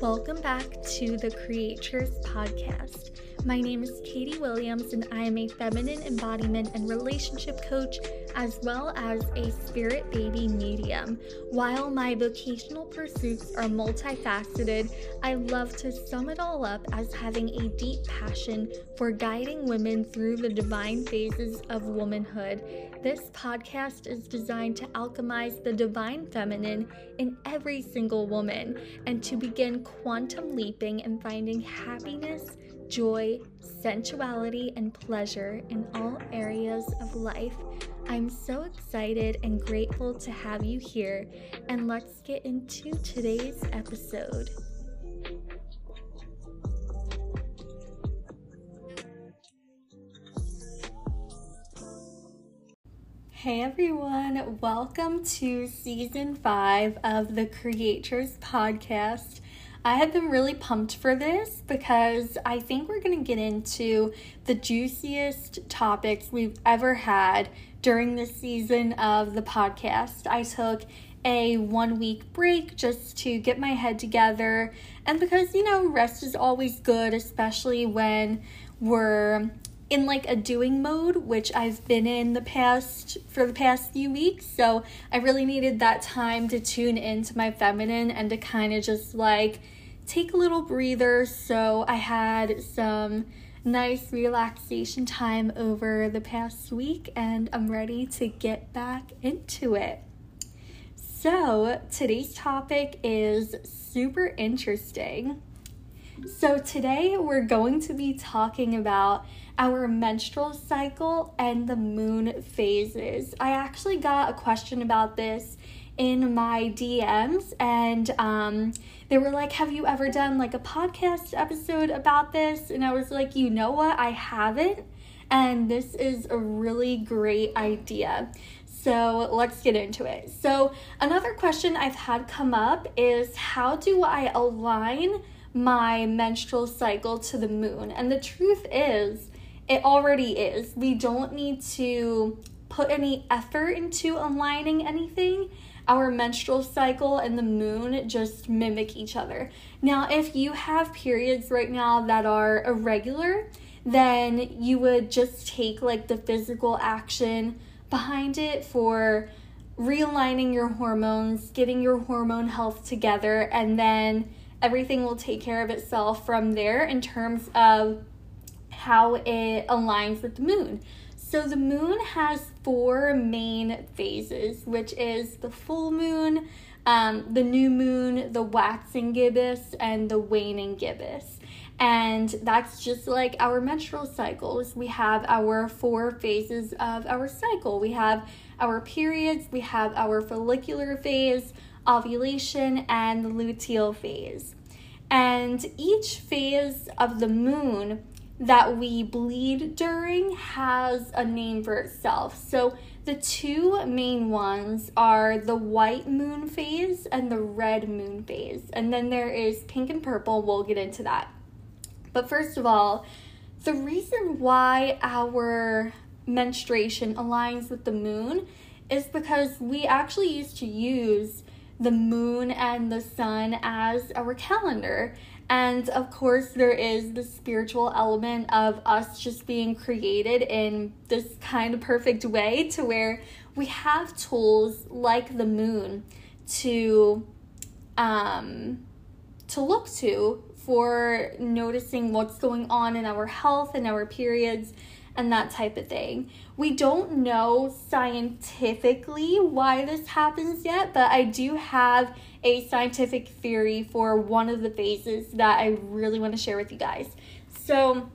Welcome back to the Creators Podcast. My name is Katie Williams, and I am a feminine embodiment and relationship coach, as well as a spirit baby medium. While my vocational pursuits are multifaceted, I love to sum it all up as having a deep passion for guiding women through the divine phases of womanhood. This podcast is designed to alchemize the divine feminine in every single woman and to begin quantum leaping and finding happiness joy, sensuality, and pleasure in all areas of life. I'm so excited and grateful to have you here, and let's get into today's episode. Hey everyone, welcome to season five of the Creators Podcast. I have been really pumped for this because I think we're going to get into the juiciest topics we've ever had during this season of the podcast. I took a one week break just to get my head together, and because you know, rest is always good, especially when we're in like a doing mode, which I've been in the past for the past few weeks. So I really needed that time to tune into my feminine and to kind of just like take a little breather. So I had some nice relaxation time over the past week and I'm ready to get back into it. So today's topic is super interesting. So, today we're going to be talking about our menstrual cycle and the moon phases. I actually got a question about this in my DMs, and um, they were like, Have you ever done like a podcast episode about this? And I was like, You know what? I haven't. And this is a really great idea. So let's get into it. So, another question I've had come up is How do I align my menstrual cycle to the moon? And the truth is, it already is. We don't need to put any effort into aligning anything our menstrual cycle and the moon just mimic each other. Now, if you have periods right now that are irregular, then you would just take like the physical action behind it for realigning your hormones, getting your hormone health together, and then everything will take care of itself from there in terms of how it aligns with the moon. So the moon has four main phases, which is the full moon, um, the new moon, the waxing gibbous, and the waning gibbous. And that's just like our menstrual cycles. We have our four phases of our cycle. We have our periods, we have our follicular phase, ovulation, and the luteal phase. And each phase of the moon that we bleed during has a name for itself. So the two main ones are the white moon phase and the red moon phase. And then there is pink and purple. We'll get into that. But first of all, the reason why our menstruation aligns with the moon is because we actually used to use the moon and the sun as our calendar. And of course, there is the spiritual element of us just being created in this kind of perfect way to where we have tools like the moon to um to look to for noticing what's going on in our health and our periods and that type of thing. We don't know scientifically why this happens yet, but I do have a scientific theory for one of the phases that I really want to share with you guys. So,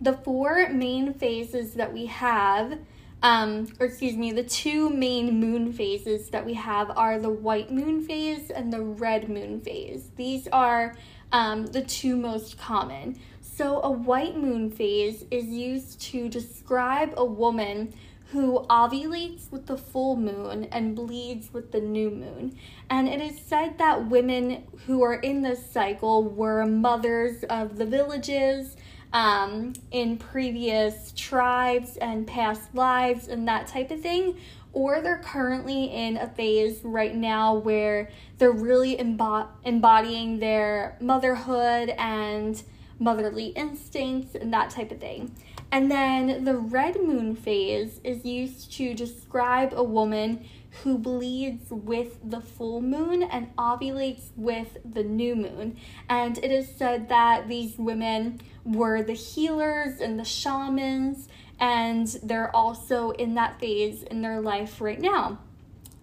the four main phases that we have, um, or excuse me, the two main moon phases that we have are the white moon phase and the red moon phase. These are um, the two most common. So, a white moon phase is used to describe a woman who ovulates with the full moon and bleeds with the new moon. And it is said that women who are in this cycle were mothers of the villages, um, in previous tribes and past lives and that type of thing, or they're currently in a phase right now where they're really embo- embodying their motherhood and motherly instincts and that type of thing. And then the red moon phase is used to describe a woman who bleeds with the full moon and ovulates with the new moon. And it is said that these women were the healers and the shamans, and they're also in that phase in their life right now.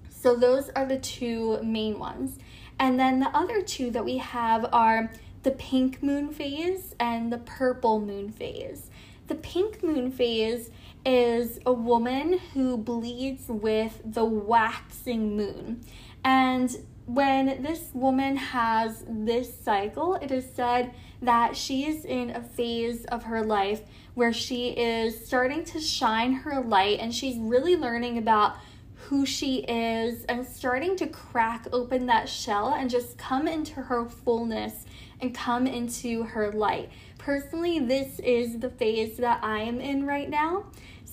So, those are the two main ones. And then the other two that we have are the pink moon phase and the purple moon phase. The pink moon phase is a woman who bleeds with the waxing moon. And when this woman has this cycle, it is said that she is in a phase of her life where she is starting to shine her light and she's really learning about who she is and starting to crack open that shell and just come into her fullness and come into her light. Personally, this is the phase that I am in right now.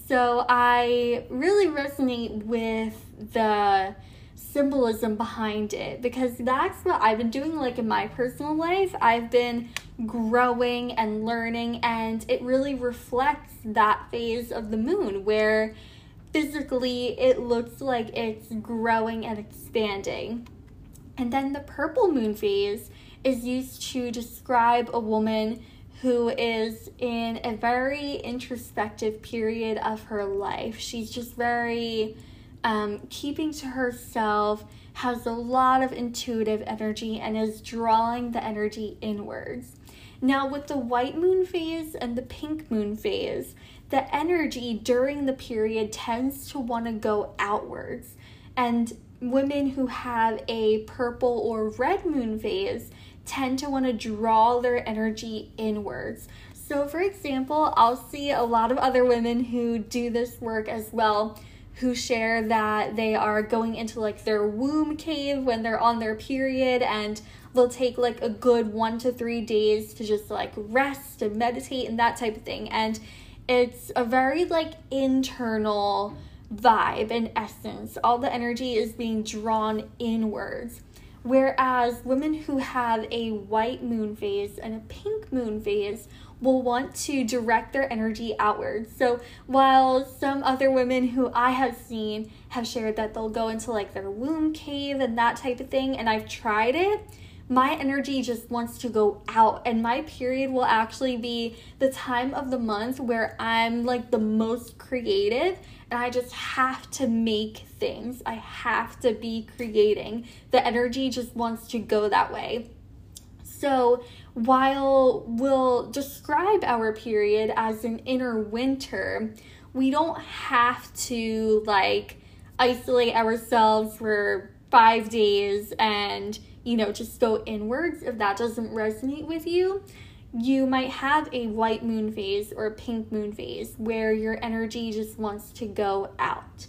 So I really resonate with the symbolism behind it because that's what I've been doing like in my personal life. I've been growing and learning and it really reflects that phase of the moon where physically it looks like it's growing and expanding. And then the purple moon phase is used to describe a woman who is in a very introspective period of her life. She's just very um, keeping to herself, has a lot of intuitive energy, and is drawing the energy inwards. Now, with the white moon phase and the pink moon phase, the energy during the period tends to want to go outwards. And women who have a purple or red moon phase tend to want to draw their energy inwards. So, for example, I'll see a lot of other women who do this work as well who share that they are going into like their womb cave when they're on their period and they'll take like a good one to three days to just like rest and meditate and that type of thing. And it's a very like internal vibe and essence. All the energy is being drawn inwards. Whereas women who have a white moon phase and a pink moon phase will want to direct their energy outwards. So while some other women who I have seen have shared that they'll go into like their womb cave and that type of thing, and I've tried it, my energy just wants to go out and my period will actually be the time of the month where I'm like the most creative and I just have to make things. I have to be creating. The energy just wants to go that way. So, while we'll describe our period as an inner winter, we don't have to like isolate ourselves for five days and, you know, just go inwards if that doesn't resonate with you you might have a white moon phase or a pink moon phase where your energy just wants to go out.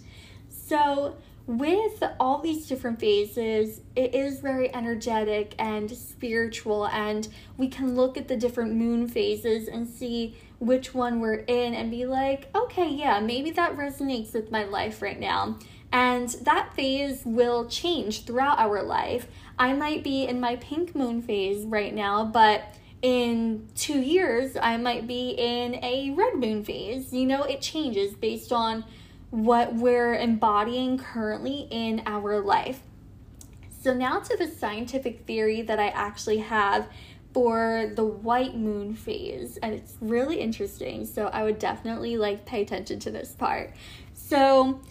So, with all these different phases, it is very energetic and spiritual, and we can look at the different moon phases and see which one we're in and be like, okay, yeah, maybe that resonates with my life right now. And that phase will change throughout our life. I might be in my pink moon phase right now, but in two years, I might be in a red moon phase. You know, it changes based on what we're embodying currently in our life. So, now to the scientific theory that I actually have for the white moon phase, and it's really interesting. So, I would definitely like pay attention to this part. So,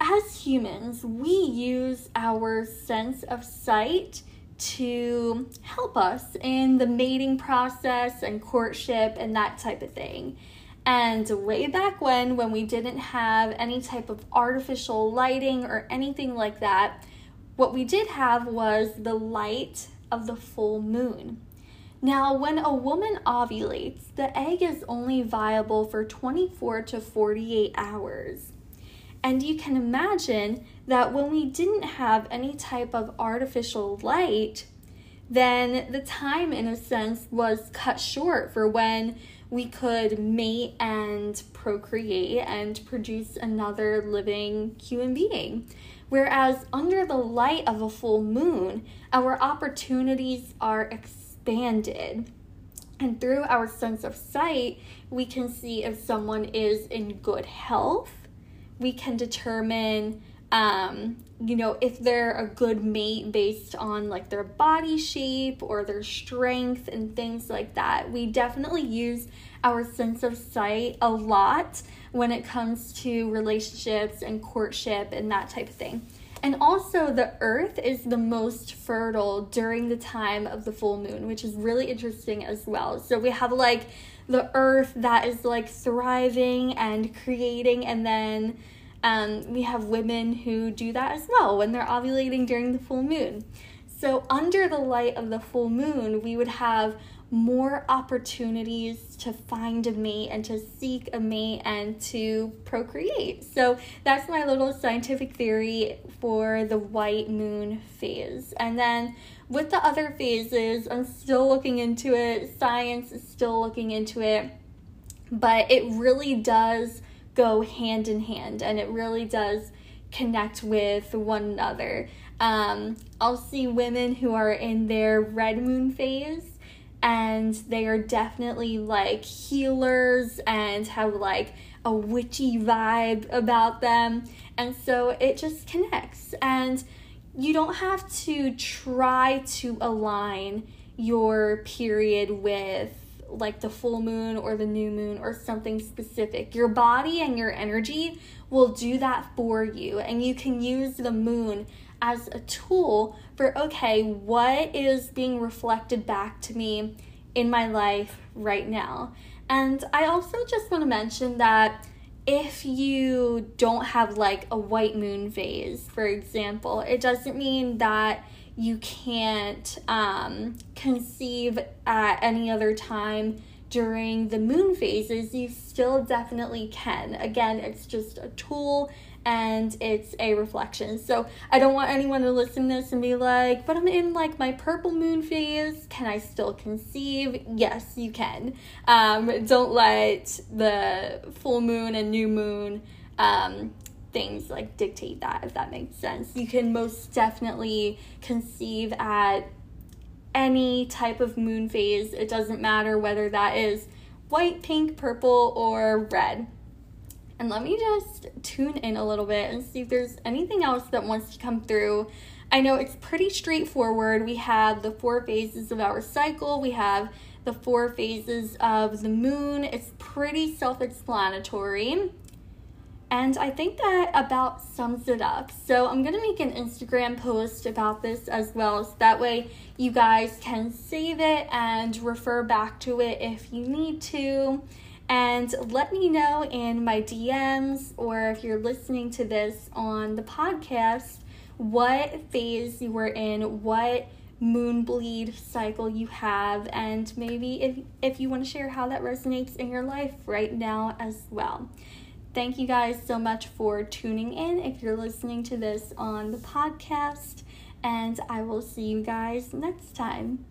as humans, we use our sense of sight to help us in the mating process and courtship and that type of thing. And way back when, when we didn't have any type of artificial lighting or anything like that, what we did have was the light of the full moon. Now, when a woman ovulates, the egg is only viable for 24 to 48 hours. And you can imagine that when we didn't have any type of artificial light, then the time, in a sense, was cut short for when we could mate and procreate and produce another living human being. Whereas under the light of a full moon, our opportunities are expanded. And through our sense of sight, we can see if someone is in good health. We can determine um, you know, if they're a good mate based on like their body shape or their strength and things like that. We definitely use our sense of sight a lot when it comes to relationships and courtship and that type of thing. And also, the earth is the most fertile during the time of the full moon, which is really interesting as well. So, we have like the earth that is like thriving and creating, and then um, we have women who do that as well when they're ovulating during the full moon. So, under the light of the full moon, we would have more opportunities to find a mate and to seek a mate and to procreate. So, that's my little scientific theory for the white moon phase. And then with the other phases, I'm still looking into it, science is still looking into it, but it really does go hand in hand and it really does connect with one another. Um, I'll see women who are in their red moon phase and they are definitely like healers and have like a witchy vibe about them. And so it just connects. And you don't have to try to align your period with like the full moon or the new moon or something specific. Your body and your energy will do that for you, and you can use the moon as a tool for okay, what is being reflected back to me in my life right now. And I also just want to mention that if you don't have like a white moon phase, for example, it doesn't mean that you can't um, conceive at any other time during the moon phases, you still definitely can. Again, it's just a tool and it's a reflection. So I don't want anyone to listen to this and be like, but I'm in like my purple moon phase. Can I still conceive? Yes, you can. Um, don't let the full moon and new moon um, things like dictate that if that makes sense you can most definitely conceive at any type of moon phase it doesn't matter whether that is white pink purple or red and let me just tune in a little bit and see if there's anything else that wants to come through i know it's pretty straightforward we have the four phases of our cycle we have the four phases of the moon it's pretty self-explanatory and I think that about sums it up. So I'm to make an Instagram post about this as well. So that way you guys can save it and refer back to it if you need to. And let me know in my DMs or if you're listening to this on the podcast what phase you were in, what moon bleed cycle you have, and maybe if, if you want to share how that resonates in your life right now as well. Thank you guys so much for tuning in if you're listening to this on the podcast, and I will see you guys next time.